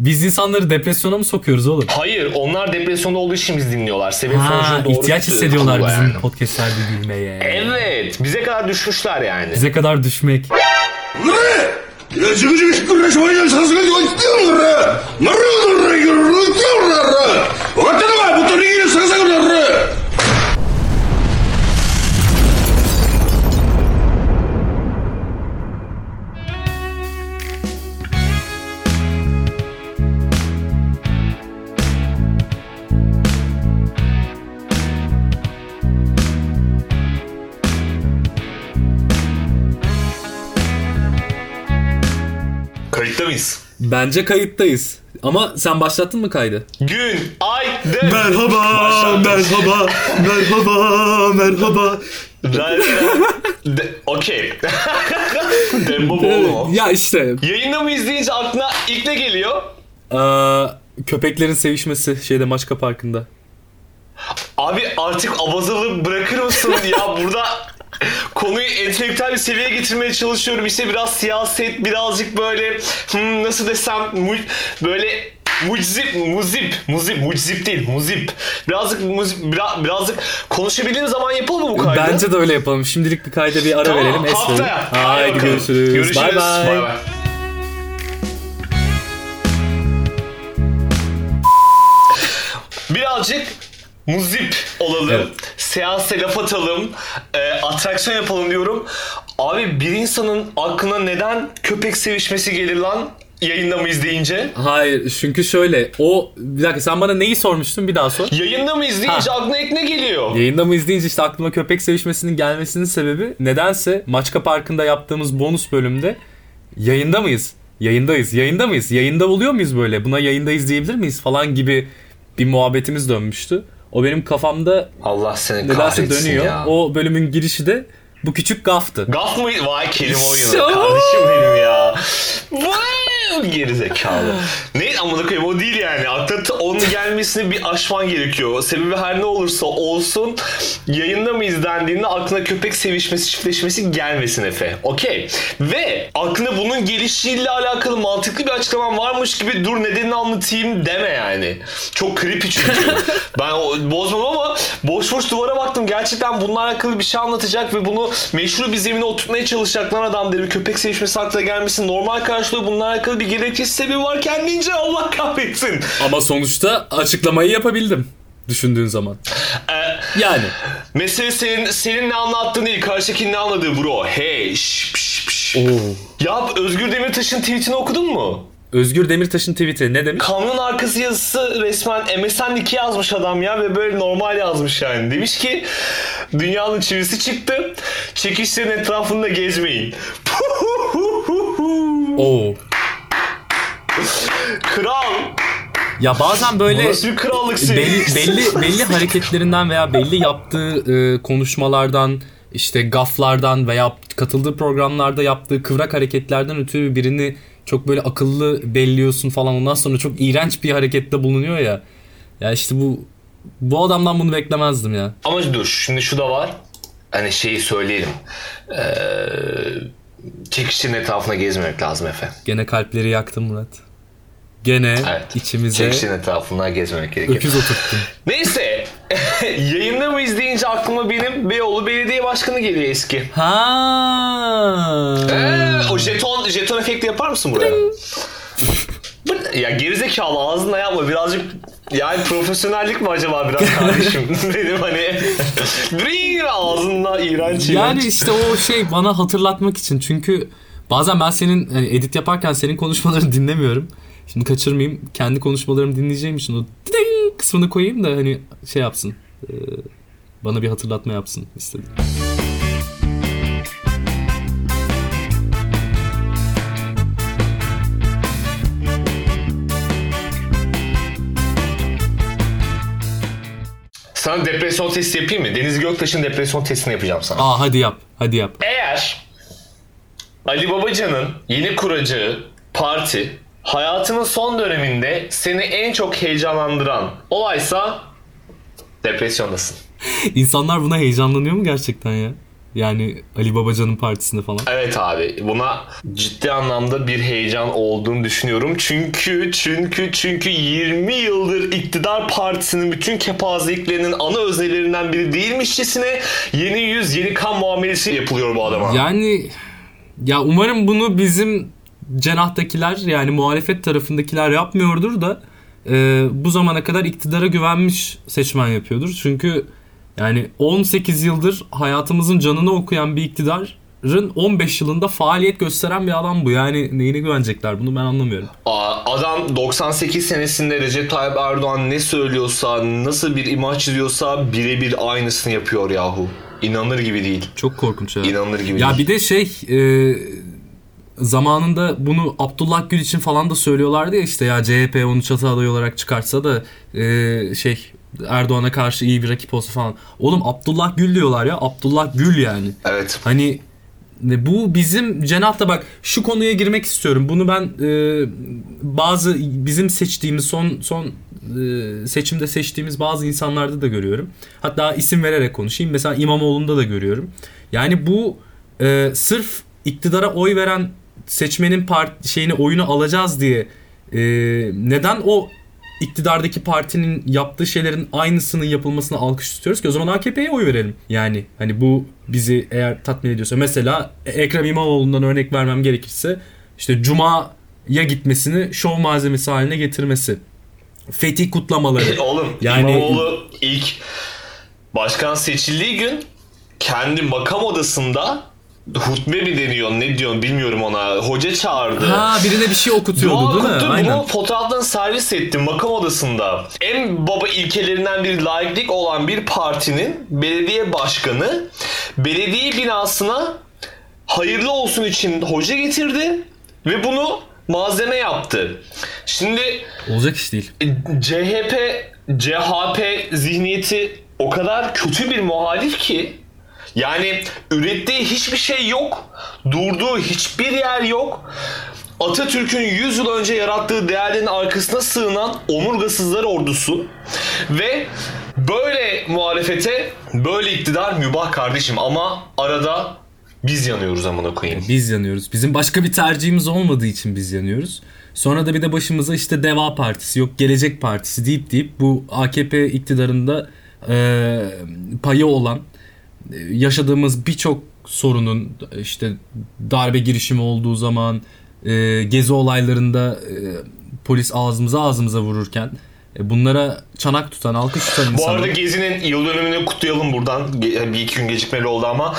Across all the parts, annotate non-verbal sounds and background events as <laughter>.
Biz insanları depresyona mı sokuyoruz oğlum? Hayır onlar depresyonda olduğu için biz dinliyorlar. Sebep Ha, doğru ihtiyaç hissediyorlar bizim yani. podcastlerde gülmeye. Evet bize kadar düşmüşler yani. Bize kadar düşmek. Bence kayıttayız. Ama sen başlattın mı kaydı? Gün, ay, de. Merhaba, merhaba, merhaba, merhaba. De- Okey. <laughs> Dembo bol mu? Ya işte Yayında mı izleyince aklına ilk ne geliyor? eee, köpeklerin sevişmesi şeyde Maçka Parkı'nda. Abi artık abazalığı bırakır mısın ya burada <laughs> konuyu entelektüel bir seviyeye getirmeye çalışıyorum. İşte biraz siyaset, birazcık böyle hmm, nasıl desem böyle muczip, muzip, muzip, muczip değil, muzip. Birazcık muzip, biraz, birazcık konuşabildiğimiz zaman yapalım mı bu kaydı? Bence de öyle yapalım. Şimdilik bir kayda bir ara Tamam, verelim. Es haftaya. Hadi Haydi görüşürüz. Görüşürüz. Bay bay. Bay bay. Birazcık muzip olalım. Evet. Siyasete laf atalım. e, atraksiyon yapalım diyorum. Abi bir insanın aklına neden köpek sevişmesi gelir lan? Yayında mı izleyince? Hayır çünkü şöyle o bir dakika sen bana neyi sormuştun bir daha sor. Yayında mı izleyince Ha. aklına ilk ne geliyor? Yayında mı izleyince işte aklıma köpek sevişmesinin gelmesinin sebebi nedense Maçka Parkı'nda yaptığımız bonus bölümde yayında mıyız? Yayındayız. Yayında mıyız? Yayında oluyor muyuz böyle? Buna yayında izleyebilir miyiz falan gibi bir muhabbetimiz dönmüştü. O benim kafamda Allah seni nedense dönüyor. ya. O bölümün girişi de bu küçük gaftı. Gaf mı? Vay kelime oyunu. Kardeşim benim ya. Vay geri zekalı. ne amına koyayım o değil yani. Akla t- onun gelmesini bir aşman gerekiyor. Sebebi her ne olursa olsun yayında mı izlendiğinde aklına köpek sevişmesi, çiftleşmesi gelmesin Efe. Okey. Ve aklına bunun gelişiyle alakalı mantıklı bir açıklaman varmış gibi dur nedenini anlatayım deme yani. Çok creepy çünkü. <laughs> ben bozmam ama boş boş duvara baktım. Gerçekten bununla alakalı bir şey anlatacak ve bunu meşru bir zemine oturtmaya çalışacak lan adam dedi. Köpek sevişmesi aklına gelmesin. Normal karşılığı bununla alakalı bir gerekçesi sebebi var kendince Allah kahretsin. Ama sonuçta açıklamayı yapabildim düşündüğün zaman. Ee, Yani mesele senin, senin ne anlattığın değil. Karşıdakinin ne anladığı bro. Hey şş, pş, pş. Ya Özgür Demirtaş'ın tweetini okudun mu? Özgür Demirtaş'ın tweet'i ne demiş? Kamyon arkası yazısı resmen MSN 2 yazmış adam ya ve böyle normal yazmış yani. Demiş ki dünyanın çivisi çıktı. Çekişlerin etrafında gezmeyin. <laughs> Oo. Kral. Ya bazen böyle nasıl bir krallık belli, belli belli hareketlerinden veya belli yaptığı e, konuşmalardan işte gaflardan veya katıldığı programlarda yaptığı kıvrak hareketlerden ötürü birini çok böyle akıllı belliyorsun falan ondan sonra çok iğrenç bir harekette bulunuyor ya. Ya işte bu bu adamdan bunu beklemezdim ya. Ama dur şimdi şu da var. Hani şeyi söyleyelim. Ee, çekişlerin etrafına gezmemek lazım Efe. Gene kalpleri yaktım Murat. Gene Evet. içimize Çekişlerin etrafından gezmemek gerekiyor. öküz oturttun. <laughs> Neyse. <laughs> Yayında mı izleyince aklıma benim Beyoğlu Belediye Başkanı geliyor eski. Ha. Ee, o jeton jeton efekti yapar mısın buraya? ya gerizekalı ağzınla yapma birazcık yani profesyonellik mi acaba biraz kardeşim <laughs> benim hani Dring ağzında iğrenç iğrenç. Yani işte o şey bana hatırlatmak için çünkü bazen ben senin hani edit yaparken senin konuşmalarını dinlemiyorum. Şimdi kaçırmayayım. Kendi konuşmalarımı dinleyeceğim için o kısmını koyayım da hani şey yapsın. e, bana bir hatırlatma yapsın istedim. Sana depresyon testi yapayım mı? Deniz Göktaş'ın depresyon testini yapacağım sana. Aa hadi yap. Hadi yap. Eğer Ali Babacan'ın yeni kuracağı parti hayatının son döneminde seni en çok heyecanlandıran olaysa depresyondasın. İnsanlar buna heyecanlanıyor mu gerçekten ya? Yani Ali Babacan'ın partisinde falan. Evet abi buna ciddi anlamda bir heyecan olduğunu düşünüyorum. Çünkü çünkü çünkü 20 yıldır iktidar partisinin bütün kepazeliklerinin ana öznelerinden biri değilmişçesine yeni yüz yeni kan muamelesi yapılıyor bu adama. Yani ya umarım bunu bizim cenahtakiler yani muhalefet tarafındakiler yapmıyordur da e, bu zamana kadar iktidara güvenmiş seçmen yapıyordur. Çünkü yani 18 yıldır hayatımızın canını okuyan bir iktidarın 15 yılında faaliyet gösteren bir adam bu. Yani neyine güvenecekler bunu ben anlamıyorum. Adam 98 senesinde Recep Tayyip Erdoğan ne söylüyorsa, nasıl bir imaj çiziyorsa birebir aynısını yapıyor yahu. İnanılır gibi değil. Çok korkunç ya. İnanılır gibi Ya değil. bir de şey e, zamanında bunu Abdullah Gül için falan da söylüyorlardı ya işte ya CHP onu çatı adayı olarak çıkartsa da e, şey Erdoğan'a karşı iyi bir rakip olsa falan. Oğlum Abdullah Gül diyorlar ya. Abdullah Gül yani. Evet. Hani ne bu bizim cenahta bak şu konuya girmek istiyorum. Bunu ben e, bazı bizim seçtiğimiz son son e, seçimde seçtiğimiz bazı insanlarda da görüyorum. Hatta isim vererek konuşayım. Mesela İmamoğlu'nda da görüyorum. Yani bu e, sırf iktidara oy veren seçmenin part şeyini oyunu alacağız diye e, neden o iktidardaki partinin yaptığı şeylerin aynısının yapılmasına alkış tutuyoruz ki o zaman AKP'ye oy verelim. Yani hani bu bizi eğer tatmin ediyorsa mesela Ekrem İmamoğlu'ndan örnek vermem gerekirse işte Cuma'ya gitmesini şov malzemesi haline getirmesi. Fetih kutlamaları. <clears throat> Oğlum Yani- İmamoğlu ilk başkan seçildiği gün kendi makam odasında hutbe mi deniyor ne diyor bilmiyorum ona hoca çağırdı. ha birine bir şey okutuyordu Dua değil mi? okuttu, Aynen. bunu fotoğraflarını servis etti makam odasında. En baba ilkelerinden bir laiklik olan bir partinin belediye başkanı belediye binasına hayırlı olsun için hoca getirdi ve bunu malzeme yaptı. Şimdi Olacak iş değil. CHP, CHP zihniyeti o kadar kötü bir muhalif ki yani ürettiği hiçbir şey yok. Durduğu hiçbir yer yok. Atatürk'ün 100 yıl önce yarattığı değerlerin arkasına sığınan omurgasızlar ordusu ve böyle muhalefete böyle iktidar mübah kardeşim ama arada biz yanıyoruz amına koyayım. Biz yanıyoruz. Bizim başka bir tercihimiz olmadığı için biz yanıyoruz. Sonra da bir de başımıza işte Deva Partisi yok Gelecek Partisi deyip deyip bu AKP iktidarında e, payı olan yaşadığımız birçok sorunun işte darbe girişimi olduğu zaman e, gezi olaylarında e, polis ağzımıza ağzımıza vururken e, bunlara çanak tutan, alkış tutan Bu insanlar. arada Gezi'nin yıl dönümünü kutlayalım buradan. Bir iki gün gecikmeli oldu ama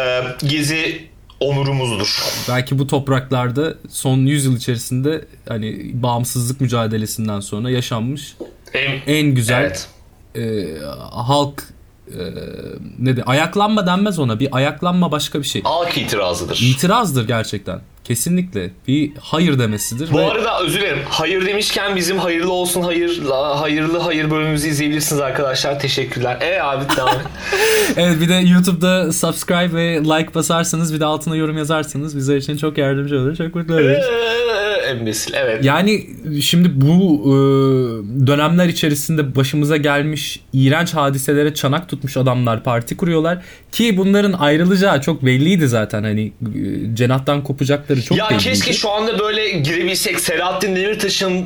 e, Gezi onurumuzdur. belki bu topraklarda son 100 yıl içerisinde hani bağımsızlık mücadelesinden sonra yaşanmış En, en güzel Evet. e, halk e, ne de ayaklanma denmez ona bir ayaklanma başka bir şey. Halk itirazıdır. İtirazdır gerçekten. Kesinlikle bir hayır demesidir. Bu ve arada özür dilerim. Hayır demişken bizim hayırlı olsun hayır hayırlı hayır bölümümüzü izleyebilirsiniz arkadaşlar. Teşekkürler. E abi et. <laughs> Evet bir de YouTube'da subscribe ve like basarsanız bir de altına yorum yazarsanız bizler için çok yardımcı olur. Çok mutlu oluruz. <laughs> Embesil. Evet. Yani şimdi bu e, dönemler içerisinde başımıza gelmiş iğrenç hadiselere çanak tutmuş adamlar parti kuruyorlar ki bunların ayrılacağı çok belliydi zaten hani e, cenahtan kopacakları çok ya belliydi. keşke şu anda böyle girebilsek Selahattin Demirtaş'ın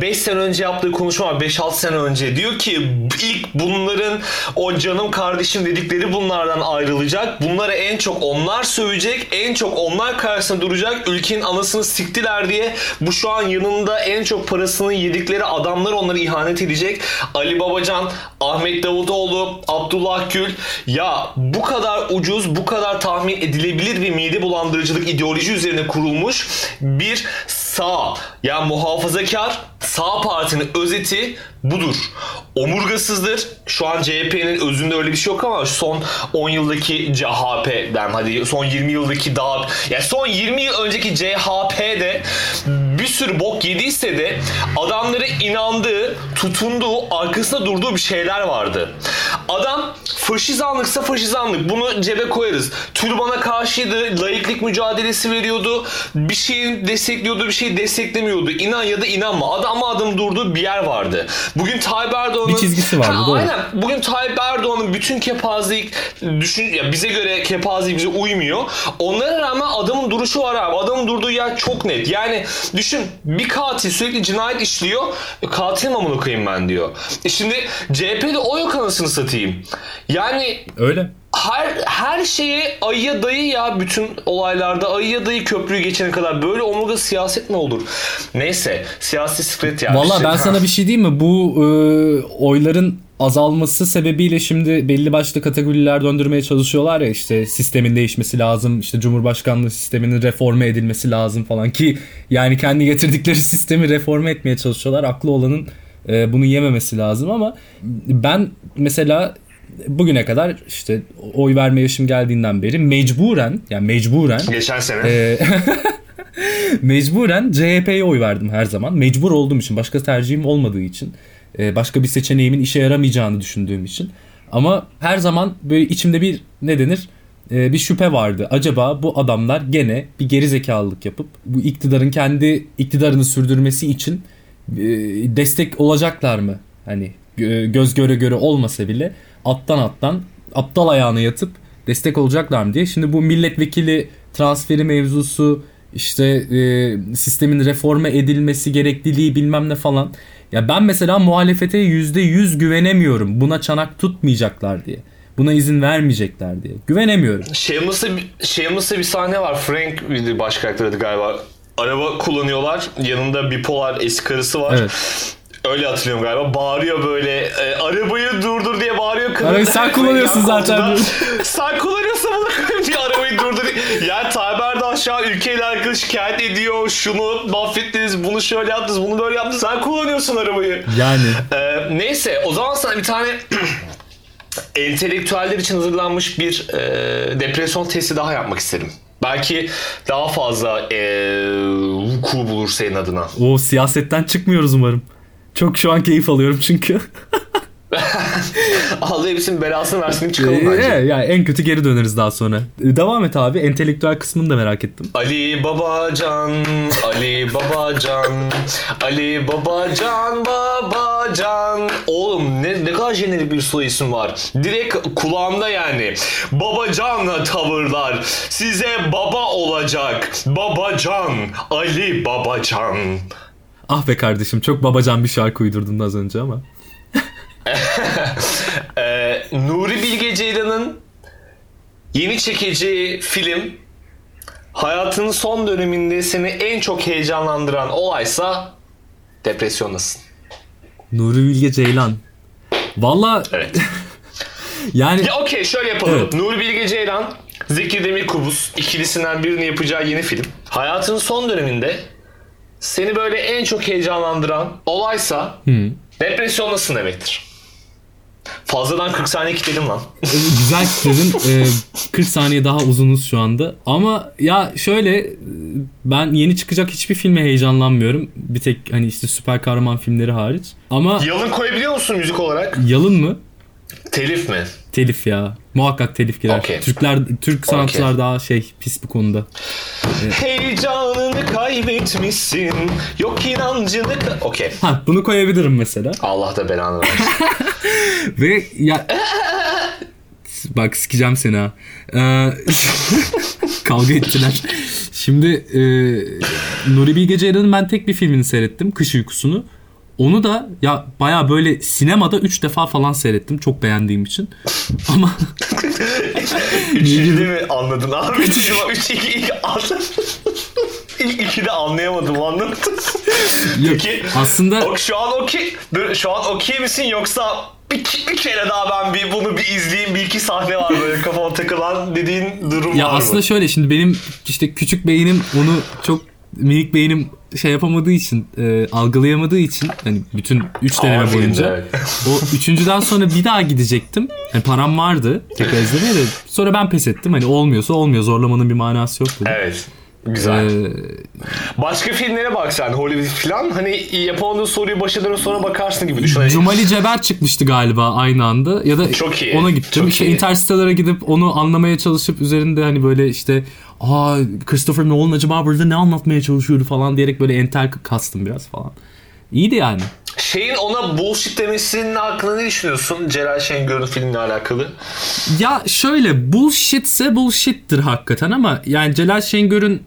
5 sene önce yaptığı konuşma var 5-6 sene önce diyor ki ilk bunların o canım kardeşim dedikleri bunlardan ayrılacak bunları en çok onlar sövecek en çok onlar karşısında duracak ülkenin anasını siktiler diye bu şu an yanında en çok parasını yedikleri adamlar onları ihanet edecek. Ali Babacan Ahmet Davutoğlu Abdullah Gül. Ya bu kadar ucuz bu kadar tahmin edilebilir bir mide bulandırıcılık ideoloji üzerine kurulmuş bir sağ. Ya muhafazakar sağ partinin özeti budur. Omurgasızdır. Şu an CHP'nin özünde öyle bir şey yok ama son 10 yıldaki CHP'den hadi son 20 yıldaki daha ya son 20 yıl önceki CHP'de bir sürü bok yediyse de adamları inandığı, tutunduğu, arkasında durduğu bir şeyler vardı. Adam faşizanlıksa faşizanlık. Bunu cebe koyarız. Türbana karşıydı. Laiklik mücadelesi veriyordu. Bir şeyi destekliyordu, bir şeyi desteklemiyordu. İnan ya da inanma. Adam adım durduğu bir yer vardı. Bugün Tayyip Erdoğan'ın... Bir çizgisi vardı, doğru. Aynen. Bugün Tayyip Erdoğan'ın bütün kepazelik düşün ya bize göre kepazelik bize uymuyor. Onlara rağmen adamın duruşu var abi. Adamın durduğu yer çok net. Yani düşün bir katil sürekli cinayet işliyor. E, Katilim amına koyayım ben diyor. E şimdi CHP'de o yok anasını satayım. Yani Öyle. her her şeye ayıya dayı ya bütün olaylarda ayıya dayı köprüyü geçene kadar böyle omurga siyaset mi olur? Neyse siyasi siklet ya. Valla ben sana bir şey diyeyim mi? Bu e, oyların azalması sebebiyle şimdi belli başlı kategoriler döndürmeye çalışıyorlar ya işte sistemin değişmesi lazım işte cumhurbaşkanlığı sisteminin reforme edilmesi lazım falan ki yani kendi getirdikleri <laughs> sistemi reforme etmeye çalışıyorlar aklı olanın e, bunu yememesi lazım ama ben mesela bugüne kadar işte oy verme yaşım geldiğinden beri mecburen yani mecburen Geçen sene. ee, <laughs> mecburen CHP'ye oy verdim her zaman. Mecbur olduğum için, başka tercihim olmadığı için, e, başka bir seçeneğimin işe yaramayacağını düşündüğüm için. Ama her zaman böyle içimde bir ne denir? E, bir şüphe vardı. Acaba bu adamlar gene bir geri zekalılık yapıp bu iktidarın kendi iktidarını sürdürmesi için e, destek olacaklar mı? Hani gö- göz göre göre olmasa bile alttan alttan aptal ayağına yatıp destek olacaklar mı diye. Şimdi bu milletvekili transferi mevzusu işte e, sistemin reforme edilmesi gerekliliği bilmem ne falan. Ya ben mesela muhalefete yüzde yüz güvenemiyorum. Buna çanak tutmayacaklar diye. Buna izin vermeyecekler diye. Güvenemiyorum. Shameless'ta bir, Shameless'ta bir sahne var. Frank baş karakteri adı galiba. Araba kullanıyorlar. Yanında bipolar eski karısı var. Evet. Öyle hatırlıyorum galiba. Bağırıyor böyle e, arabayı durdur diye bağırıyor. Kadın Arabayı sen kullanıyorsun <laughs> zaten. sen kullanıyorsun bunu <laughs> arabayı durdur. Yani Tayyip An ülkeyle alakalı şikayet ediyor. Şunu mahvettiniz, bunu şöyle yaptınız, bunu böyle yaptınız. Sen kullanıyorsun arabayı. Yani Ee, neyse o zaman sana bir tane <clears throat> entelektüeller için hazırlanmış bir e, depresyon testi daha yapmak isterim. Belki daha fazla e, vuku bulur senin adına. o siyasetten çıkmıyoruz umarım. Çok şu an keyif alıyorum çünkü. <laughs> <laughs> Allah hepsinin belasını versin çıkalım Ee, bence. yani en kötü geri döneriz daha sonra. Ee, Devam et abi. Entelektüel kısmını da merak ettim. Ali Babacan, Ali Babacan, Ali Babacan, Babacan. Oğlum ne, ne kadar jenerik bir soy isim var. Direkt kulağımda yani. Babacan tavırlar. Size baba olacak. Babacan, Ali Babacan. Ah be kardeşim çok babacan bir şarkı uydurdun az önce ama. <laughs> Ee, Nuri Bilge Ceylan'ın yeni çekeceği film hayatının son döneminde seni en çok heyecanlandıran olaysa depresyondasın. Nuri Bilge Ceylan. Valla Evet. <laughs> yani Ya okey şöyle yapalım. Evet. Nuri Bilge Ceylan, Zeki Demirkubuz ikilisinden birini yapacağı yeni film. Hayatının son döneminde seni böyle en çok heyecanlandıran olaysa depresyondasın demektir. Fazladan 40 saniye kilitledim lan. e, güzel kitledin. Ee, 40 saniye daha uzunuz şu anda. Ama ya şöyle e, ben yeni çıkacak hiçbir filme heyecanlanmıyorum. Bir tek hani işte süper kahraman filmleri hariç. Ama Yalın koyabiliyor musun müzik olarak? yalın mı? Telif mi? Telif ya. Muhakkak telif girer. Okey. Türkler Türk sanatçılar Okey. daha şey pis bu konuda. Heyecanını kaybetmişsin. Yok inancını... ka- Okey. Ha bunu koyabilirim mesela. Allah da belanı versin. <laughs> Ve ya bak sikeceğim seni ha. Ee, <laughs> kavga ettiler. Şimdi e, Nuri Bilge Ceylan'ın ben tek bir filmini seyrettim. Kış Uykusu'nu. Onu da ya baya böyle sinemada 3 defa falan seyrettim. Çok beğendiğim için. Ama Üçüncüde mi anladın abi? <laughs> Üçüncü, üç, iki, ilk iki de anlayamadım anladın. yok, Peki aslında o, şu an okey. Şu an okey misin yoksa bir, bir kere daha ben bir bunu bir izleyeyim bir iki sahne var böyle kafama takılan dediğin durum ya var aslında mı? şöyle şimdi benim işte küçük beynim onu çok minik beynim şey yapamadığı için e, algılayamadığı için hani bütün 3 deneme boyunca o üçüncüden sonra bir daha gidecektim. Yani param vardı tekrar izlemeye de sonra ben pes ettim. Hani olmuyorsa olmuyor zorlamanın bir manası yok dedim. Evet. Güzel. Ee, Başka filmlere bak sen Hollywood falan. Hani yapamadığın soruyu başa dönüp sonra bakarsın gibi düşün. Cumali Ceber çıkmıştı galiba aynı anda ya da Çok iyi, ona gittim. çok işte iyi. Interstellar'a gidip onu anlamaya çalışıp üzerinde hani böyle işte aa Christopher Nolan acaba burada ne anlatmaya çalışıyordu falan diyerek böyle entel kastım biraz falan. İyiydi yani. Şeyin ona bullshit demesinin hakkında ne düşünüyorsun? Celal Şengör'ün filmle alakalı. Ya şöyle bullshitse bullshittir hakikaten ama yani Celal Şengör'ün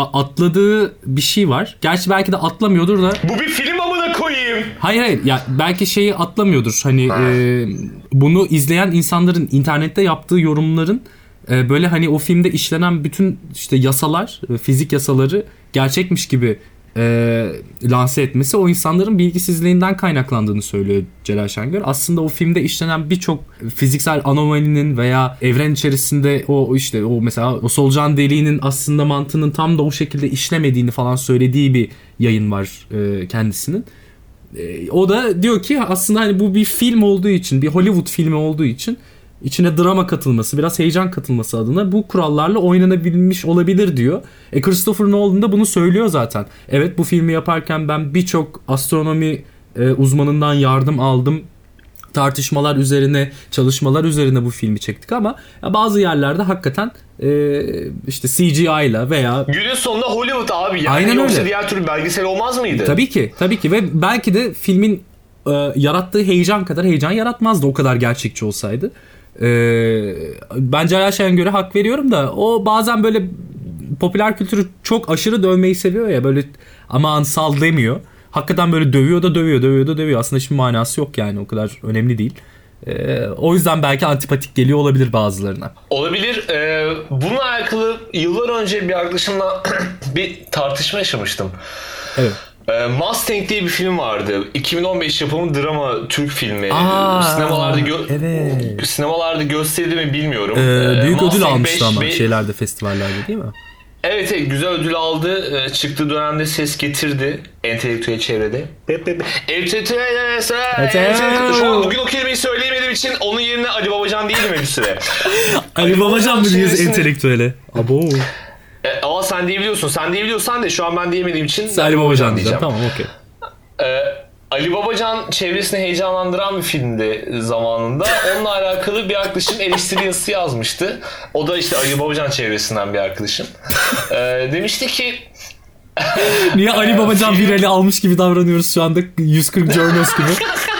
atladığı bir şey var. Gerçi belki de atlamıyordur da Bu bir film amına koyayım. Hayır hayır ya belki şeyi atlamıyordur hani e, bunu izleyen insanların internette yaptığı yorumların e, böyle hani o filmde işlenen bütün işte yasalar e, fizik yasaları gerçekmiş gibi e, lanse etmesi o insanların bilgisizliğinden kaynaklandığını söylüyor Celal Şengör. Aslında o filmde işlenen birçok fiziksel anomalinin veya evren içerisinde o işte o mesela o solucan deliğinin aslında mantığının tam da o şekilde işlemediğini falan söylediği bir yayın var e, kendisinin. E, o da diyor ki aslında hani bu bir film olduğu için, bir Hollywood filmi olduğu için içine drama katılması, biraz heyecan katılması adına bu kurallarla oynanabilmiş olabilir diyor. E Christopher Nolan da bunu söylüyor zaten. Evet bu filmi yaparken ben birçok astronomi e, uzmanından yardım aldım. Tartışmalar üzerine, çalışmalar üzerine bu filmi çektik ama bazı yerlerde hakikaten e, işte CGI ile veya Günün sonunda Hollywood abi. Yani Aynen Yoksa öyle. diğer türlü belgesel olmaz mıydı? Tabii ki, tabii ki ve belki de filmin e, yarattığı heyecan kadar heyecan yaratmazdı o kadar gerçekçi olsaydı. E, ben Celal Şengör'e hak veriyorum da o bazen böyle popüler kültürü çok aşırı dövmeyi seviyor ya böyle aman sal demiyor. Hakikaten böyle dövüyor da dövüyor, dövüyor da dövüyor. Aslında hiçbir manası yok yani o kadar önemli değil. E, o yüzden belki antipatik geliyor olabilir bazılarına. Olabilir. Ee, bununla alakalı yıllar önce bir arkadaşımla <clears throat> bir tartışma yaşamıştım. Evet. Ee, Mustang diye bir film vardı. 2015 yapımı drama Türk filmi. Aa, sinemalarda gö- evet. sinemalarda gösterildi mi bilmiyorum. E, Ee, büyük ödül Mustang almıştı 5 ama ve- şeylerde festivallerde değil mi? Evet, evet güzel ödül aldı. Ee, çıktığı dönemde ses getirdi entelektüel çevrede. Entelektüel entelektüel- Şu an bugün o kelimeyi söyleyemediğim için onun yerine Ali Babacan değilim bir süre. <laughs> Ali Babacan mı diyoruz çevresinde- entelektüele? Abo. E, ama sen diyebiliyorsun. Sen diyebiliyorsan da şu an ben diyemediğim için Ali Babacan diyeceğim. Tamam okey. Ee, Ali Babacan çevresini heyecanlandıran bir filmdi zamanında. Onunla <laughs> alakalı bir arkadaşım eleştiri yazısı yazmıştı. O da işte Ali Babacan çevresinden bir arkadaşım. Ee, demişti ki Niye Ali Babacan virali almış gibi davranıyoruz şu anda 140 Journos gibi? <laughs>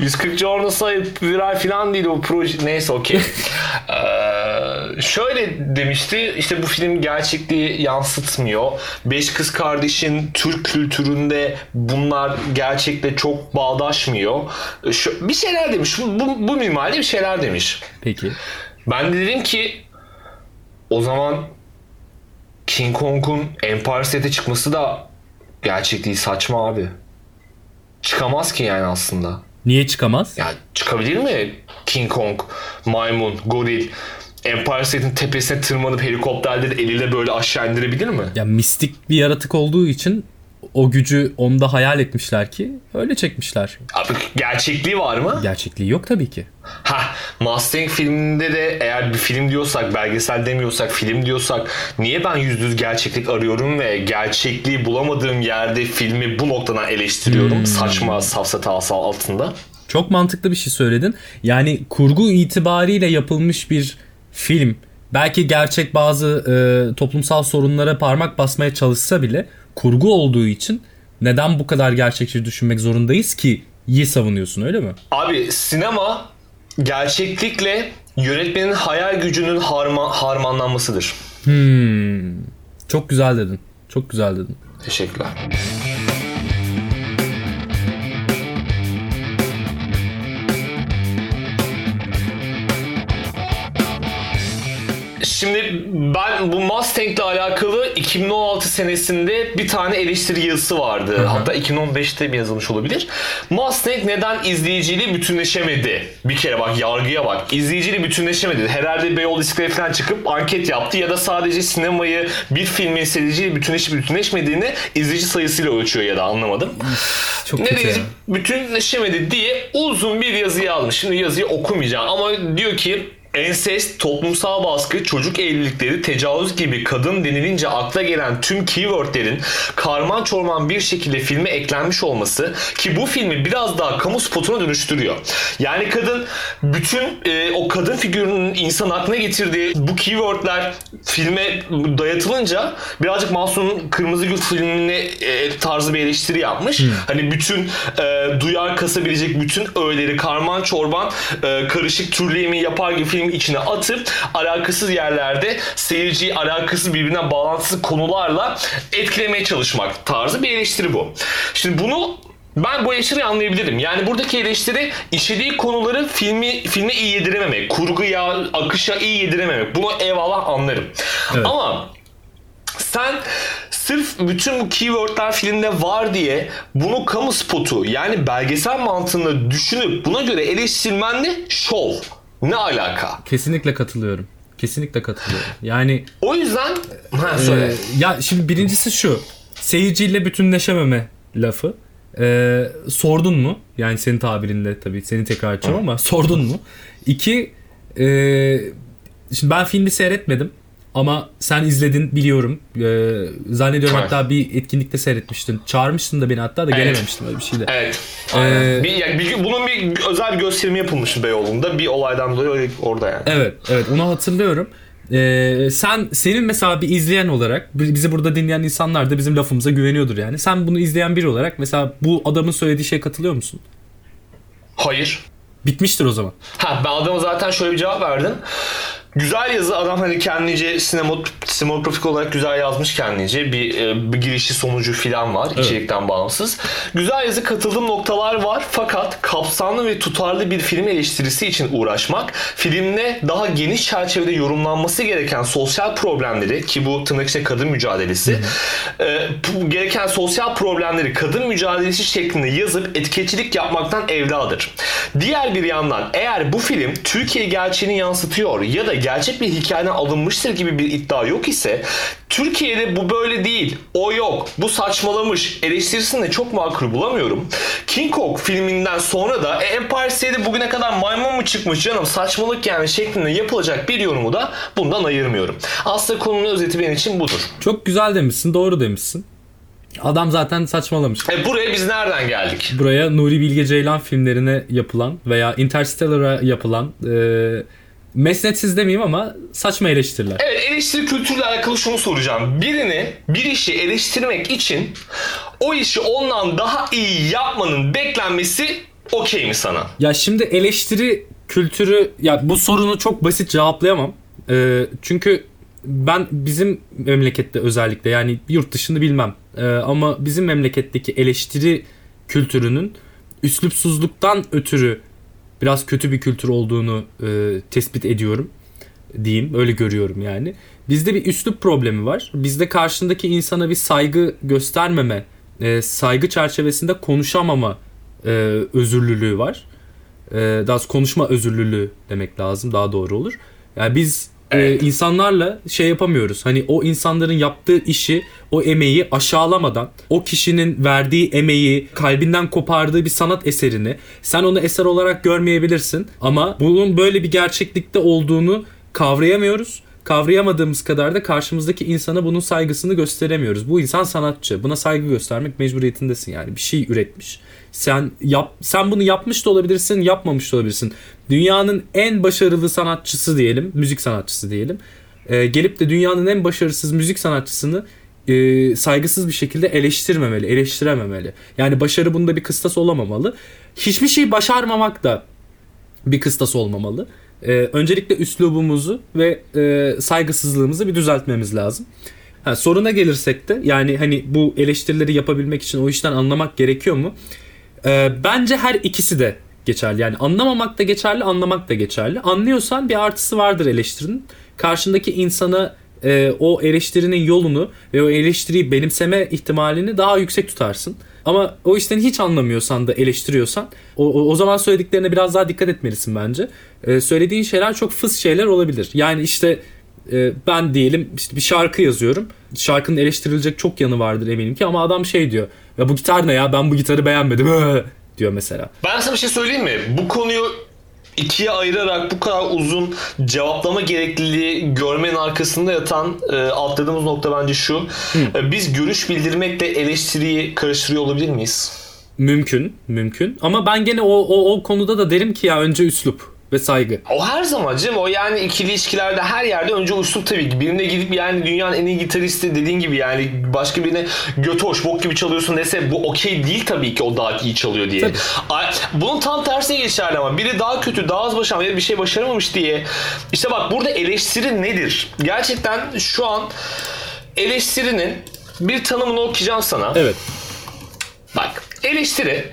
140 Journals'a viral falan değil o proje. Neyse okey. <laughs> Ee, şöyle demişti işte bu film gerçekliği yansıtmıyor. Beş kız kardeşin Türk kültüründe bunlar gerçekle çok bağdaşmıyor. Şu, bir şeyler demiş. Bu, bu, bu minvalde bir şeyler demiş. Peki. Ben de dedim ki o zaman King Kong'un Empire State'e çıkması da gerçekliği saçma abi. Çıkamaz ki yani aslında. Niye çıkamaz? Ya çıkabilir mi King Kong, maymun, goril Empire State'in tepesine tırmanıp helikopterle de eliyle böyle aşağı indirebilir mi? Ya mistik bir yaratık olduğu için o gücü onda hayal etmişler ki öyle çekmişler. Abi gerçekliği var mı? Gerçekliği yok tabii ki. Ha, Mustang filminde de eğer bir film diyorsak, belgesel demiyorsak, film diyorsak niye ben yüzde yüz gerçeklik arıyorum ve gerçekliği bulamadığım yerde filmi bu noktadan eleştiriyorum saçma safsata altında? Çok mantıklı bir şey söyledin. Yani kurgu itibariyle yapılmış bir film belki gerçek bazı e, toplumsal sorunlara parmak basmaya çalışsa bile kurgu olduğu için neden bu kadar gerçekçi düşünmek zorundayız ki? İyi savunuyorsun öyle mi? Abi sinema gerçeklikle yönetmenin hayal gücünün harma, harmanlanmasıdır. Hmm. Çok güzel dedin. Çok güzel dedin. Teşekkürler. Şimdi ben bu Mustang'le alakalı 2016 senesinde bir tane eleştiri yazısı vardı. Hatta 2015'te mi yazılmış olabilir. Mustang neden izleyiciyle bütünleşemedi? Bir kere bak yargıya bak. İzleyiciyle bütünleşemedi. Herhalde Beyoğlu İskele falan çıkıp anket yaptı ya da sadece sinemayı bir filmin seyirciyle bütünleşip bütünleşmediğini izleyici sayısıyla ölçüyor ya da anlamadım. Çok Ne diyecek? Bütünleşemedi diye uzun bir yazı yazmış. Şimdi yazıyı okumayacağım ama diyor ki ensest, toplumsal baskı, çocuk evlilikleri, tecavüz gibi kadın denilince akla gelen tüm keywordlerin karman çorman bir şekilde filme eklenmiş olması ki bu filmi biraz daha kamu spotuna dönüştürüyor. Yani kadın bütün e, o kadın figürünün insan aklına getirdiği bu keywordler filme dayatılınca birazcık Mahsun'un Kırmızı Gül filmine e, tarzı bir eleştiri yapmış. Hani bütün e, duyar kasabilecek bütün öğeleri karman çorban e, karışık türlü yapar gibi film içine atıp alakasız yerlerde seyirciyi alakasız birbirine bağlantısız konularla etkilemeye çalışmak tarzı bir eleştiri bu. Şimdi bunu ben bu eleştiriyi anlayabilirim. Yani buradaki eleştiri işlediği konuları filmi filme iyi yedirememek, kurguya, akışa iyi yedirememek. Bunu eyvallah anlarım. Evet. Ama sen sırf bütün bu keywordler filmde var diye bunu kamu spotu yani belgesel mantığında düşünüp buna göre eleştirmenle şov. Ne alaka? Kesinlikle katılıyorum. Kesinlikle katılıyorum. Yani O yüzden ha, söyle. Ee, ya şimdi birincisi şu. Seyirciyle bütünleşememe lafı. Ee, sordun mu? Yani senin tabirinle tabii seni tekrar edeceğim ama sordun mu? İki, e, şimdi ben filmi seyretmedim ama sen izledin biliyorum. Ee, zannediyorum Evet. hatta bir etkinlikte seyretmiştin. Çağırmıştın da beni hatta da Evet. gelememiştim öyle bir şeyde. Evet. Ee, bir, yani bir- bunun bir özel bir gösterimi yapılmış Beyoğlu'nda. Bir olaydan dolayı orada yani. Evet, evet onu hatırlıyorum. Ee, sen senin mesela bir izleyen olarak bi- bizi burada dinleyen insanlar da bizim lafımıza güveniyordur yani. Sen bunu izleyen biri olarak mesela bu adamın söylediği şeye katılıyor musun? Hayır. Bitmiştir o zaman. Ha ben adama zaten şöyle bir cevap verdim. Güzel yazı adam hani kendince sinema, sinematografik olarak güzel yazmış kendince. Bir, e, bir girişi sonucu filan var içerikten bağımsız. Güzel yazı katıldığım noktalar var fakat kapsamlı ve tutarlı bir film eleştirisi için uğraşmak filmde daha geniş çerçevede yorumlanması gereken sosyal problemleri ki bu tırnak içinde kadın mücadelesi e, bu gereken sosyal problemleri kadın mücadelesi şeklinde yazıp etiketçilik yapmaktan evladır. Diğer bir yandan eğer bu film Türkiye gerçeğini yansıtıyor ya da gerçek bir hikayeden alınmıştır gibi bir iddia yok ise Türkiye'de bu böyle değil, o yok, bu saçmalamış eleştirisini de çok makul bulamıyorum. King Kong filminden sonra da e, Empire State'de bugüne kadar maymun mu çıkmış canım saçmalık yani şeklinde yapılacak bir yorumu da bundan ayırmıyorum. Aslında konunun özeti benim için budur. Çok güzel demişsin, doğru demişsin. Adam zaten saçmalamış. E buraya biz nereden geldik? Buraya Nuri Bilge Ceylan filmlerine yapılan veya Interstellar'a yapılan e, mesnetsiz demeyeyim ama saçma eleştiriler. Evet eleştiri kültürüyle alakalı şunu soracağım. Birini bir işi eleştirmek için o işi ondan daha iyi yapmanın beklenmesi okey mi sana? Ya şimdi eleştiri kültürü ya bu sorunu çok basit cevaplayamam. Ee, çünkü ben bizim memlekette özellikle yani yurt dışını bilmem Ee, ama bizim memleketteki eleştiri kültürünün üslupsuzluktan ötürü biraz kötü bir kültür olduğunu e, tespit ediyorum diyeyim öyle görüyorum yani. Bizde bir üslup problemi var. Bizde karşındaki insana bir saygı göstermeme, e, saygı çerçevesinde konuşamama e, özürlülüğü var. E, daha konuşma özürlülüğü demek lazım daha doğru olur. Yani biz e, Evet. insanlarla şey yapamıyoruz. Hani o insanların yaptığı işi, o emeği aşağılamadan, o kişinin verdiği emeği, kalbinden kopardığı bir sanat eserini sen onu eser olarak görmeyebilirsin ama bunun böyle bir gerçeklikte olduğunu kavrayamıyoruz. Kavrayamadığımız kadar da karşımızdaki insana bunun saygısını gösteremiyoruz. Bu insan sanatçı. Buna saygı göstermek mecburiyetindesin yani. Bir şey üretmiş. Sen yap sen bunu yapmış da olabilirsin, yapmamış da olabilirsin. Dünyanın en başarılı sanatçısı diyelim, müzik sanatçısı diyelim. Ee, gelip de dünyanın en başarısız müzik sanatçısını e, saygısız bir şekilde eleştirmemeli, eleştirememeli. Yani başarı bunda bir kıstas olamamalı. Hiçbir şey başarmamak da bir kıstas olmamalı. Ee, öncelikle üslubumuzu ve e, saygısızlığımızı bir düzeltmemiz lazım. Ha, soruna gelirsek de yani hani bu eleştirileri yapabilmek için o işten anlamak gerekiyor mu? Ee, bence her ikisi de geçerli. Yani anlamamak da geçerli, anlamak da geçerli. Anlıyorsan bir artısı vardır eleştirinin. Karşındaki insana e, o eleştirinin yolunu ve o eleştiriyi benimseme ihtimalini daha yüksek tutarsın. Ama o işten hiç anlamıyorsan da eleştiriyorsan o, o, o zaman söylediklerine biraz daha dikkat etmelisin bence. Ee, söylediğin şeyler çok fıs şeyler olabilir. Yani işte e, ben diyelim işte bir şarkı yazıyorum. Şarkının eleştirilecek çok yanı vardır eminim ki ama adam şey diyor. Ya bu gitar ne ya ben bu gitarı beğenmedim <laughs> diyor mesela. Ben sana bir şey söyleyeyim mi? Bu konuyu ikiye ayırarak bu kadar uzun cevaplama gerekliliği görmenin arkasında yatan e, atladığımız nokta bence şu. E, biz görüş bildirmekle eleştiriyi karıştırıyor olabilir miyiz? Mümkün, mümkün. Ama ben gene o, o, o konuda da derim ki ya önce üslup ve saygı. O her zaman canım o yani ikili ilişkilerde her yerde önce usluk tabii ki. Birine gidip yani dünyanın en iyi gitaristi dediğin gibi yani başka birine götü hoş bok gibi çalıyorsun dese bu okey değil tabii ki o daha iyi çalıyor diye. Tabii. Bunun tam tersine geçerli ama biri daha kötü daha az başarılı ya bir şey başaramamış diye. İşte bak burada eleştiri nedir? Gerçekten şu an eleştirinin bir tanımını okuyacağım sana. Evet. Bak eleştiri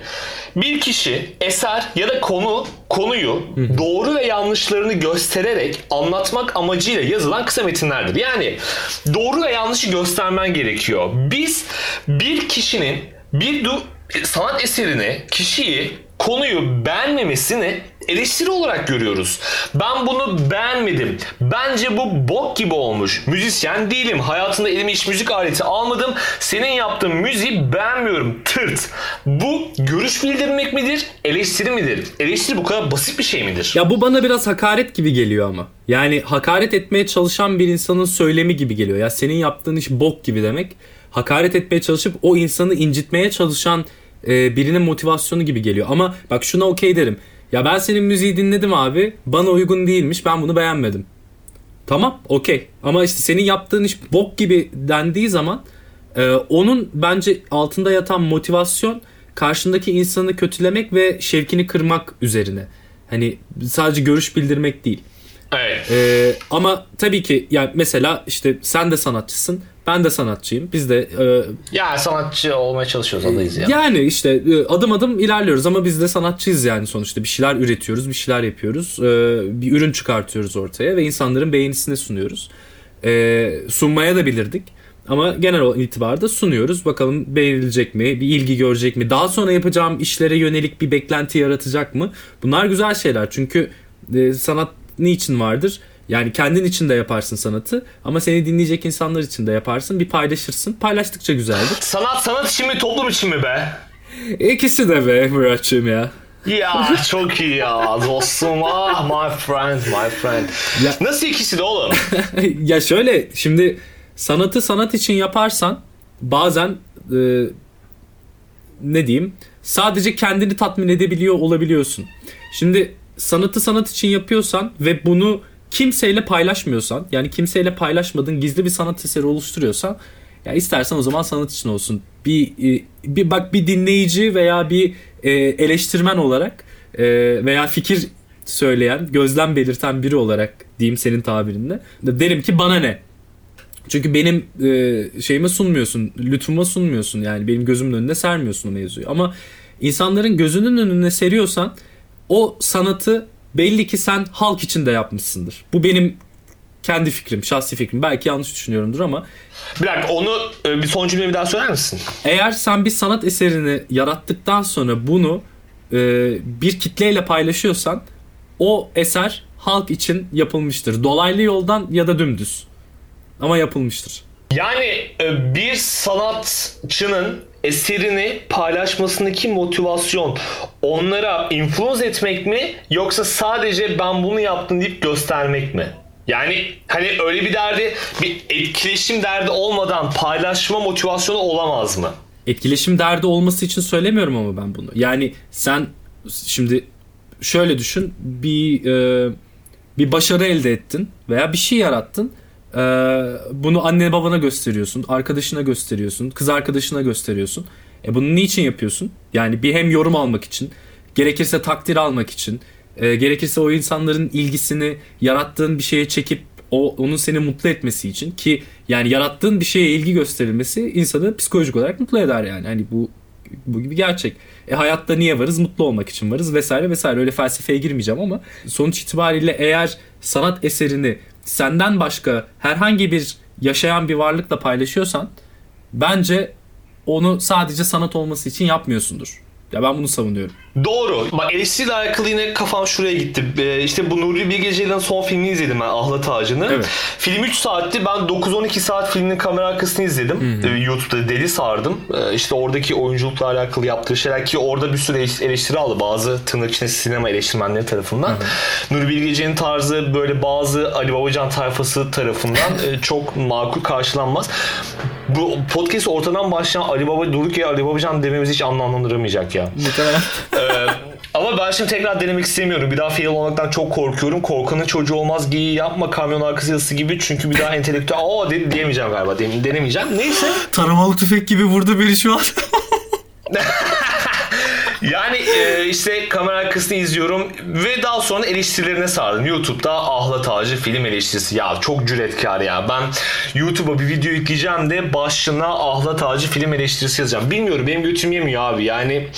bir kişi eser ya da konu konuyu doğru ve yanlışlarını göstererek anlatmak amacıyla yazılan kısa metinlerdir. Yani doğru ve yanlışı göstermen gerekiyor. Biz bir kişinin bir sanat eserini, kişiyi, konuyu beğenmemesini eleştiri olarak görüyoruz. Ben bunu beğenmedim. Bence bu bok gibi olmuş. Müzisyen değilim. Hayatımda elime hiç müzik aleti almadım. Senin yaptığın müziği beğenmiyorum. Tırt. Bu görüş bildirmek midir? Eleştiri midir? Eleştiri bu kadar basit bir şey midir? Ya bu bana biraz hakaret gibi geliyor ama. Yani hakaret etmeye çalışan bir insanın söylemi gibi geliyor. Ya senin yaptığın iş bok gibi demek. Hakaret etmeye çalışıp o insanı incitmeye çalışan e, birinin motivasyonu gibi geliyor. Ama bak şuna okey derim. Ya ben senin müziği dinledim abi. Bana uygun değilmiş. Ben bunu beğenmedim. Tamam okey. Ama işte senin yaptığın iş bok gibi dendiği zaman e, onun bence altında yatan motivasyon karşındaki insanı kötülemek ve şevkini kırmak üzerine. Hani sadece görüş bildirmek değil. Evet. E, ama tabii ki yani mesela işte sen de sanatçısın. Ben de sanatçıyım. Biz de e, Ya sanatçı olmaya çalışıyoruz adayız ya. yani işte e, adım adım ilerliyoruz ama biz de sanatçıyız yani sonuçta bir şeyler üretiyoruz, bir şeyler yapıyoruz, e, bir ürün çıkartıyoruz ortaya ve insanların beğenisine sunuyoruz. E, sunmaya da bilirdik ama genel itibarda sunuyoruz. Bakalım beğenilecek mi, bir ilgi görecek mi, daha sonra yapacağım işlere yönelik bir beklenti yaratacak mı? Bunlar güzel şeyler çünkü e, sanat niçin vardır? Yani kendin için de yaparsın sanatı ama seni dinleyecek insanlar için de yaparsın. Bir paylaşırsın. Paylaştıkça güzeldir. <laughs> Sanat sanat için mi toplum için mi be? İkisi de be Muratçığım ya. Ya çok iyi ya dostum. Ah my friend my friend. Ya- Nasıl ikisi de oğlum? <laughs> ya şöyle şimdi sanatı sanat için yaparsan bazen e, ne diyeyim sadece kendini tatmin edebiliyor olabiliyorsun. Şimdi sanatı sanat için yapıyorsan ve bunu kimseyle paylaşmıyorsan yani kimseyle paylaşmadığın gizli bir sanat eseri oluşturuyorsan ya istersen o zaman sanat için olsun. Bir e, bir bak bir dinleyici veya bir e, eleştirmen olarak e, veya fikir söyleyen, gözlem belirten biri olarak diyeyim senin tabirinle derim ki bana ne? Çünkü benim şeyime sunmuyorsun, lütfuma sunmuyorsun yani benim gözümün önüne sermiyorsun o mevzuyu. Ama insanların gözünün önüne seriyorsan o sanatı belli ki sen halk için de yapmışsındır. Bu benim kendi fikrim, şahsi fikrim. Belki yanlış düşünüyorumdur ama Bir dakika onu e, bir son cümle bir daha söyler misin? eğer sen bir sanat eserini yarattıktan sonra bunu e, bir kitleyle paylaşıyorsan o eser halk için yapılmıştır. Dolaylı yoldan ya da dümdüz. Ama yapılmıştır. Yani e, bir sanatçının eserini paylaşmasındaki motivasyon onlara influence etmek mi yoksa sadece ben bunu yaptım deyip göstermek mi? Yani hani öyle bir derdi, bir etkileşim derdi olmadan paylaşma motivasyonu olamaz mı? Etkileşim derdi olması için söylemiyorum ama ben bunu. Yani sen şimdi şöyle düşün bir e, bir başarı elde ettin veya bir şey yarattın. E, bunu anne babana gösteriyorsun, arkadaşına gösteriyorsun, kız arkadaşına gösteriyorsun. E bunu niçin yapıyorsun? Yani bir hem yorum almak için, gerekirse takdir almak için, e, gerekirse o insanların ilgisini yarattığın bir şeye çekip o onun seni mutlu etmesi için ki yani yarattığın bir şeye ilgi gösterilmesi insanı psikolojik olarak mutlu eder yani. Hani bu bu gibi gerçek. E hayatta niye varız? Mutlu olmak için varız vesaire vesaire. Öyle felsefeye girmeyeceğim ama sonuç itibariyle eğer sanat eserini senden başka herhangi bir yaşayan bir varlıkla paylaşıyorsan bence onu sadece sanat olması için yapmıyorsundur. Ya ben bunu savunuyorum. Doğru. Bak eleştiriyle alakalı yine kafam şuraya gitti. Ee, işte bu Nuri Bilge Ceylan'ın son filmini izledim ben Ahlat Ağacı'nı. Evet. Film 3 saatti. Ben 9-12 saat filmin kamera arkasını izledim. Ee, YouTube'da deli sardım. Ee, işte oradaki oyunculukla alakalı yaptığı şeyler ki orada bir sürü eleş- eleştiri aldı. Bazı tırnak içinde sinema eleştirmenleri tarafından. Nuri Bilge Ceylan'ın tarzı böyle bazı Ali Babacan tayfası tarafından e, çok makul karşılanmaz. Bu podcast ortadan başlayan Ali Baba durduk ya Ali Babacan dememiz hiç anlamlandıramayacak ya. Muhtemelen. Ee, ama ben şimdi tekrar denemek istemiyorum. Bir daha fail olmaktan çok korkuyorum. Korkanın çocuğu olmaz giyi yapma kamyon arkası yazısı gibi. Çünkü bir daha entelektüel aa de, diyemeyeceğim galiba. De, denemeyeceğim. Neyse. Taramalı tüfek gibi vurdu beni şu an. <laughs> Yani e, işte kamera arkasını izliyorum ve daha sonra eleştirilerine sardım. YouTube'da Ahlat Ağacı film eleştirisi. Ya çok cüretkar ya. Ben YouTube'a bir video yükleyeceğim de başına Ahlat Ağacı film eleştirisi yazacağım. Bilmiyorum benim götüm yemiyor abi. Yani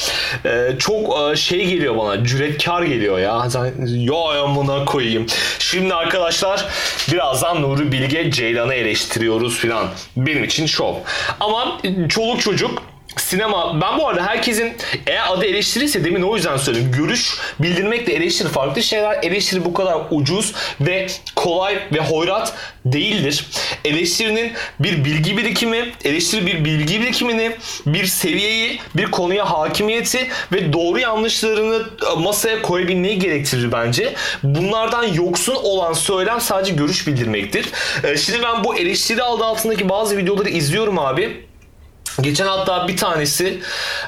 e, çok e, şey geliyor bana. Cüretkar geliyor ya. Ya amına koyayım. Şimdi arkadaşlar birazdan Nuri Bilge Ceylan'ı eleştiriyoruz filan. Benim için şov. Ama çoluk çocuk Sinema ben bu arada herkesin eğer adı eleştirirse demin o yüzden söyledim. Görüş bildirmekle eleştiri farklı şeyler. Eleştiri bu kadar ucuz ve kolay ve hoyrat değildir. Eleştirinin bir bilgi birikimi, eleştiri bir bilgi birikimini, bir seviyeyi, bir konuya hakimiyeti ve doğru yanlışlarını masaya koyabilmeyi gerektirir bence. Bunlardan yoksun olan söylem sadece görüş bildirmektir. Ee, Şimdi ben bu eleştiri adı altındaki bazı videoları izliyorum abi. Geçen hatta bir tanesi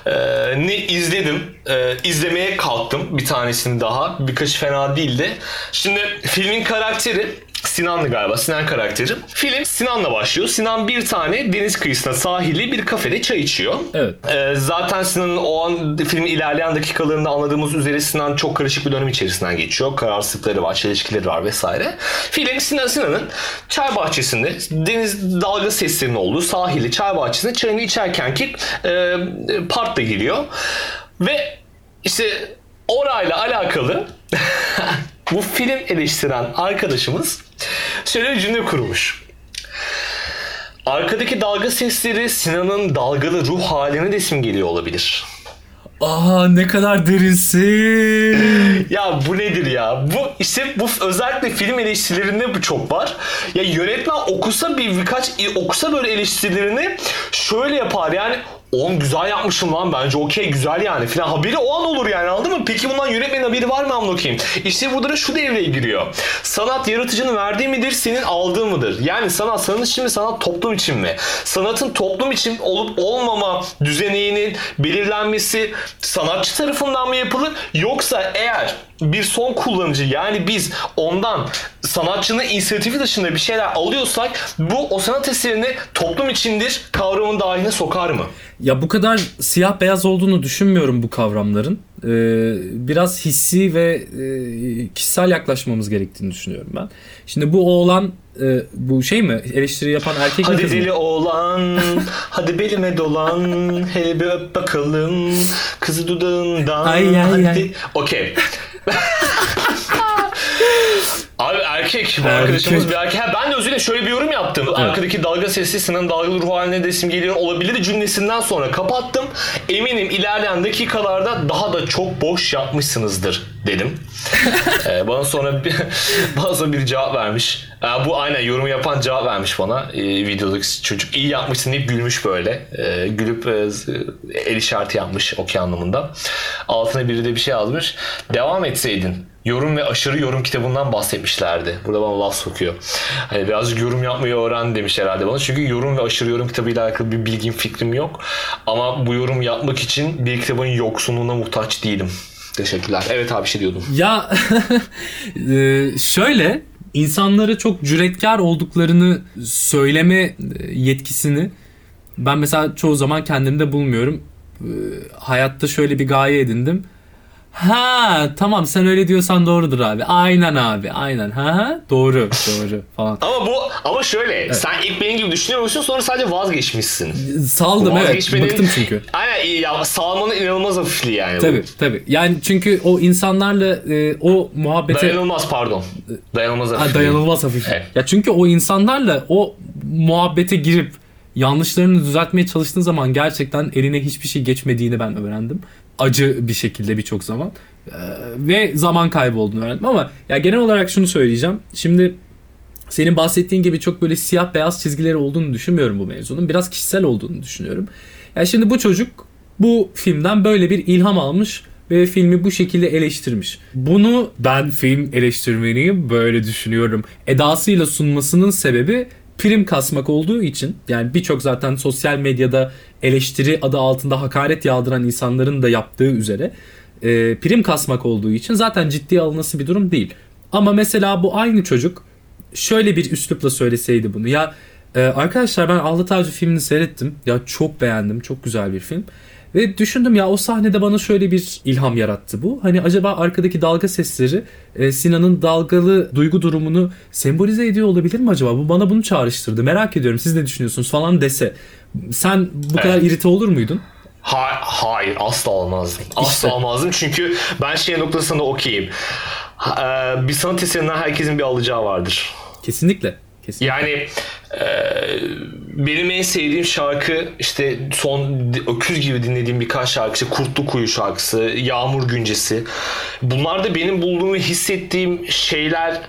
e, ne izledim. E, izlemeye kalktım bir tanesini daha. Birkaçı fena değildi. Şimdi filmin karakteri Sinan'dı galiba. Sinan karakteri. Film Sinan'la başlıyor. Sinan bir tane deniz kıyısında sahilli bir kafede çay içiyor. Evet. Ee, zaten Sinan'ın o an filmin ilerleyen dakikalarında anladığımız üzere Sinan çok karışık bir dönem içerisinden geçiyor. Kararsızlıkları var, çelişkileri var vesaire. Film Sinan Sinan'ın çay bahçesinde deniz dalga seslerinin olduğu sahilli çay bahçesinde çayını içerken ki e, part da geliyor. Ve işte orayla alakalı <laughs> bu film eleştiren arkadaşımız şöyle bir cümle kurmuş. Arkadaki dalga sesleri Sinan'ın dalgalı ruh haline de simgeliyor olabilir. Aa ne kadar derinsin. <laughs> Ya bu nedir ya? Bu işte bu özellikle film eleştirilerinde bu çok var. Ya yönetmen okusa bir birkaç okusa böyle eleştirilerini şöyle yapar yani Oğlum güzel yapmışım lan bence okey güzel yani filan haberi o an olur yani anladın mı? Peki bundan yönetmenin haberi var mı amına koyayım? İşte burada da şu devreye giriyor. Sanat yaratıcının verdiği midir senin aldığın mıdır? Yani sanat sanat için mi sanat toplum için mi? Sanatın toplum için olup olmama düzeneğinin belirlenmesi sanatçı tarafından mı yapılır? Yoksa eğer bir son kullanıcı yani biz ondan sanatçının inisiyatifi dışında bir şeyler alıyorsak bu o sanat eserini toplum içindir kavramın dahiline sokar mı? Ya bu kadar siyah beyaz olduğunu düşünmüyorum bu kavramların. Ee, biraz hissi ve e, kişisel yaklaşmamız gerektiğini düşünüyorum ben. Şimdi bu oğlan e, bu şey mi eleştiri yapan erkek mi Hadi kız mı? deli oğlan, hadi belime dolan, hele bir öp bakalım, kızı dudağından. Ay, ay, hadi. ay. Okey. <laughs> Abi erkek, bu arkadaşımız bir erkek. Ha, ben de özüyle şöyle bir yorum yaptım. Arkadaki dalga sesi Sinan dalgalı ruh haline de simgeliyor olabilir cümlesinden sonra kapattım. Eminim ilerleyen dakikalarda daha da çok boş yapmışsınızdır dedim. <laughs> Ee, bana sonra bir, <laughs> bana sonra bir cevap vermiş. Bu aynen yorumu yapan cevap vermiş bana. Ee, videodaki çocuk iyi yapmışsın deyip gülmüş böyle. Ee, gülüp e, el işareti yapmış okey anlamında. Altına biri de bir şey yazmış. Devam etseydin yorum ve aşırı yorum kitabından bahsetmişlerdi. Burada bana laf sokuyor. Hani birazcık yorum yapmayı öğren demiş herhalde bana. Çünkü yorum ve aşırı yorum kitabıyla alakalı bir bilgim fikrim yok. Ama bu yorum yapmak için bir kitabın yoksunluğuna muhtaç değilim. Teşekkürler. Evet abi şey diyordum. Ya <laughs> e, şöyle insanları çok cüretkar olduklarını söyleme e, yetkisini ben mesela çoğu zaman kendimde bulmuyorum. E, Hayatta şöyle bir gaye edindim. Ha tamam sen öyle diyorsan doğrudur abi. Aynen abi aynen. Ha ha doğru doğru <laughs> falan. Ama bu ama şöyle sen ilk benim gibi düşünüyor musun sonra sadece vazgeçmişsin. Saldım evet bıktım çünkü. <laughs> Aynen iyi ya salmanın inanılmaz hafifliği yani. bu. Tabii tabii. Yani çünkü o insanlarla e, o muhabbete Dayanılmaz pardon. Dayanılmaz Ha, hafifliği. dayanılmaz hafif. Evet. Ya çünkü o insanlarla o muhabbete girip yanlışlarını düzeltmeye çalıştığın zaman gerçekten eline hiçbir şey geçmediğini ben öğrendim. Acı bir şekilde birçok zaman. Ee, ve zaman kaybı olduğunu öğrendim ama ya genel olarak şunu söyleyeceğim. Şimdi senin bahsettiğin gibi çok böyle siyah beyaz çizgileri olduğunu düşünmüyorum bu mevzunun. Biraz kişisel olduğunu düşünüyorum. Yani şimdi bu çocuk bu filmden böyle bir ilham almış ve filmi bu şekilde eleştirmiş. Bunu ben film eleştirmeniyim böyle düşünüyorum. Edasıyla sunmasının sebebi prim kasmak olduğu için yani birçok zaten sosyal medyada eleştiri adı altında hakaret yağdıran insanların da yaptığı üzere e, prim kasmak olduğu için zaten ciddiye alınması bir durum değil. Ama mesela bu aynı çocuk şöyle bir üslupla söyleseydi bunu. Ya e, arkadaşlar ben Ahlat Avcı filmini seyrettim. Ya çok beğendim. Çok güzel bir film. Ve düşündüm ya o sahnede bana şöyle bir ilham yarattı bu. Hani acaba arkadaki dalga sesleri e, Sinan'ın dalgalı duygu durumunu sembolize ediyor olabilir mi acaba? Bu bana bunu çağrıştırdı. Merak ediyorum siz ne düşünüyorsunuz falan dese. Sen bu kadar Evet. irite olur muydun? Ha- hayır asla olmazdım. Asla İşte. olmazdım çünkü ben şey noktasında okeyim. Ha- e, bir sanat eserinden herkesin bir alacağı vardır. Kesinlikle. Kesinlikle. Yani e, benim en sevdiğim şarkı işte son öküz gibi dinlediğim birkaç şarkı işte Kurtlu Kuyu şarkısı, Yağmur Güncesi. Bunlar da benim bulduğum ve hissettiğim şeyler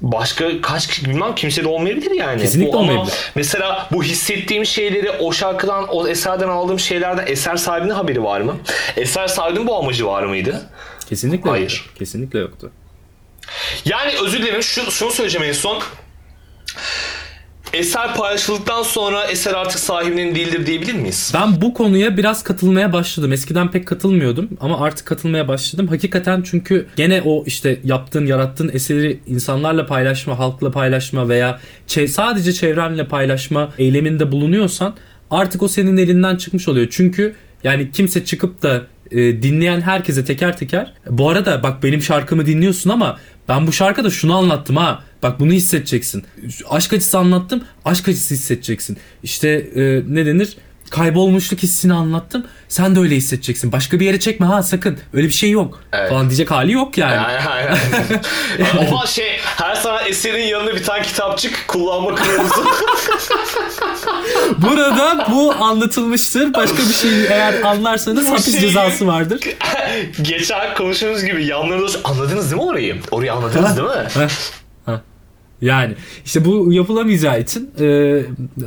başka kaç kişi bilmem kimse de olmayabilir yani. Kesinlikle Bu olmayabilir. Mesela bu hissettiğim şeyleri o şarkıdan, o eserden aldığım şeylerden eser sahibinin haberi var mı? Eser sahibinin bu amacı var mıydı? Kesinlikle Hayır. yoktu. Kesinlikle yoktu. Yani özür dilerim şu, şunu söyleyeceğim en son. Eser paylaşıldıktan sonra eser artık sahibinin değildir diyebilir miyiz? Ben bu konuya biraz katılmaya başladım. Eskiden pek katılmıyordum ama artık katılmaya başladım. Hakikaten çünkü gene o işte yaptığın, yarattığın eseri insanlarla paylaşma, halkla paylaşma veya sadece çevrenle paylaşma eyleminde bulunuyorsan artık o senin elinden çıkmış oluyor. Çünkü yani kimse çıkıp da e, dinleyen herkese teker teker bu arada bak benim şarkımı dinliyorsun ama ben bu şarkıda şunu anlattım ha. Bak bunu hissedeceksin. Aşk acısı anlattım. Aşk acısı hissedeceksin. İşte e, ne denir? Kaybolmuşluk hissini anlattım. Sen de öyle hissedeceksin. Başka bir yere çekme ha sakın. Öyle bir şey yok. Evet. Falan diyecek hali yok yani. Aynen. <laughs> Ama şey sana eserin yanında bir tane kitapçık kullanma kılavuzu. <laughs> Burada bu anlatılmıştır. Başka bir şey eğer anlarsanız Bu hapis şeyi- cezası vardır. <laughs> Geçen konuştuğumuz gibi yanlarında anladınız değil mi orayı? Orayı anladınız değil mi? <laughs> Heh, heh. Yani işte bu yapılamayacağı için e,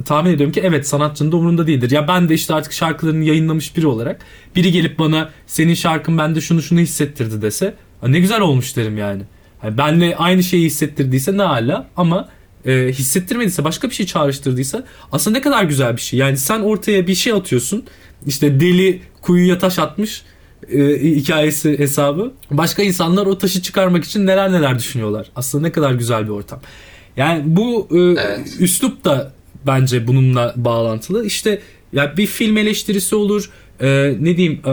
tahmin ediyorum ki evet sanatçının da umurunda değildir. Ya ben de işte artık şarkılarını yayınlamış biri olarak biri gelip bana senin şarkın bende şunu şunu hissettirdi dese "Aa, ne güzel olmuş derim yani. Yani benle aynı şeyi hissettirdiyse ne hala ama e, hissettirmediyse başka bir şey çağrıştırdıysa aslında ne kadar güzel bir şey. Yani sen ortaya bir şey atıyorsun işte deli kuyuya taş atmış e, hikayesi hesabı. Başka insanlar o taşı çıkarmak için neler neler düşünüyorlar. Aslında ne kadar güzel bir ortam. Yani bu e, Evet. üslup da bence bununla bağlantılı. İşte ya bir film eleştirisi olur, e, ne diyeyim, e,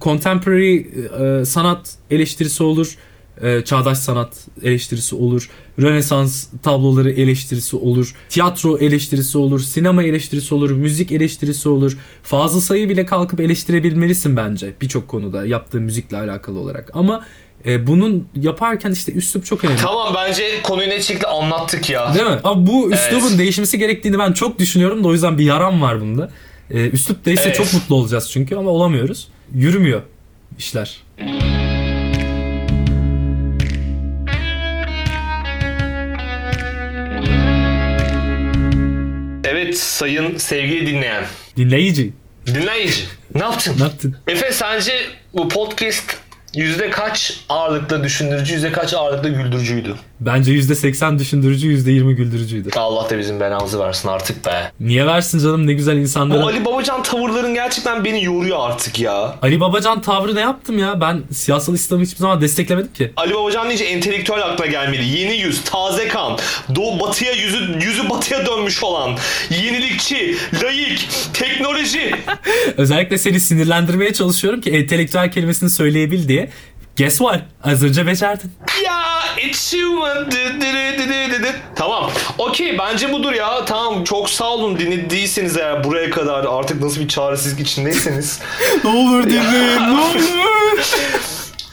contemporary e, sanat eleştirisi olur, e, çağdaş sanat eleştirisi olur, Rönesans tabloları eleştirisi olur, tiyatro eleştirisi olur, sinema eleştirisi olur, müzik eleştirisi olur. Fazla sayı bile kalkıp eleştirebilmelisin bence birçok konuda yaptığın müzikle alakalı olarak. Ama e, bunun yaparken işte üslup çok önemli. tamam bence konuyu ne şekilde anlattık ya. Değil mi? Ama bu üslubun Evet. değişmesi gerektiğini ben çok düşünüyorum da o yüzden bir yaram var bunda. Ee, üslup değişse Evet. çok mutlu olacağız çünkü ama olamıyoruz. Yürümüyor işler. Evet sayın sevgili dinleyen. Dinleyici. Dinleyici. Ne yaptın? Ne yaptın? Efe sence bu podcast yüzde kaç ağırlıkta düşündürücü, yüzde kaç ağırlıkta güldürücüydü? Bence %80 düşündürücü, %20 güldürücüydü. Allah da bizim belamızı versin artık be. Niye versin canım ne güzel insanlara. Ali... Ali Babacan tavırların gerçekten beni yoruyor artık ya. Babacan tavrı ne yaptım ya? Ben siyasal İslam'ı hiçbir zaman desteklemedim ki. Ali Babacan deyince entelektüel aklına gelmeli. Yeni yüz, taze kan, doğu batıya yüzü, yüzü batıya dönmüş olan, yenilikçi, layık, teknoloji. <laughs> Özellikle seni sinirlendirmeye çalışıyorum ki entelektüel kelimesini söyleyebil diye. Guess what? Az önce becerdin. ya it's human. Tamam. Okey bence budur ya. Tamam çok sağ olun dinlediyseniz eğer buraya kadar artık nasıl bir çaresizlik içindeyseniz. <laughs> ne olur dinleyin ne olur.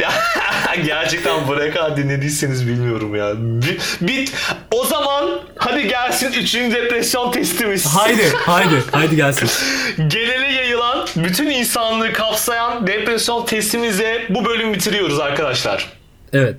<laughs> Gerçekten buraya kadar dinlediyseniz bilmiyorum ya. Bit, bit. O zaman hadi gelsin 3. depresyon testimiz. Haydi haydi haydi gelsin. <laughs> Genele yayılan, bütün insanlığı kapsayan depresyon testimize bu bölüm bitiriyoruz arkadaşlar. Evet.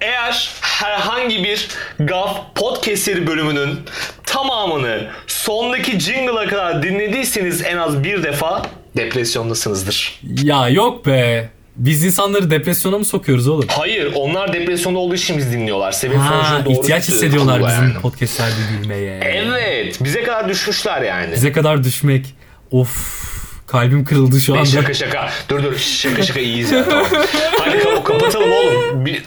Eğer herhangi bir GAF podcast seri bölümünün tamamını sondaki jingle'a kadar dinlediyseniz en az bir defa depresyondasınızdır. Ya yok be. Biz insanları depresyona mı sokuyoruz oğlum? Hayır onlar depresyonda olduğu için biz dinliyorlar. Sebep Ha, doğru ihtiyaç hissediyorlar bizim Yani. podcastlerde gülmeye. Evet bize kadar düşmüşler yani. Bize kadar düşmek. Of. Kalbim kırıldı şu anda. şaka şaka. Dur dur şaka şaka iyiyiz ya tamam. Hadi kap- kapatalım oğlum. Bir,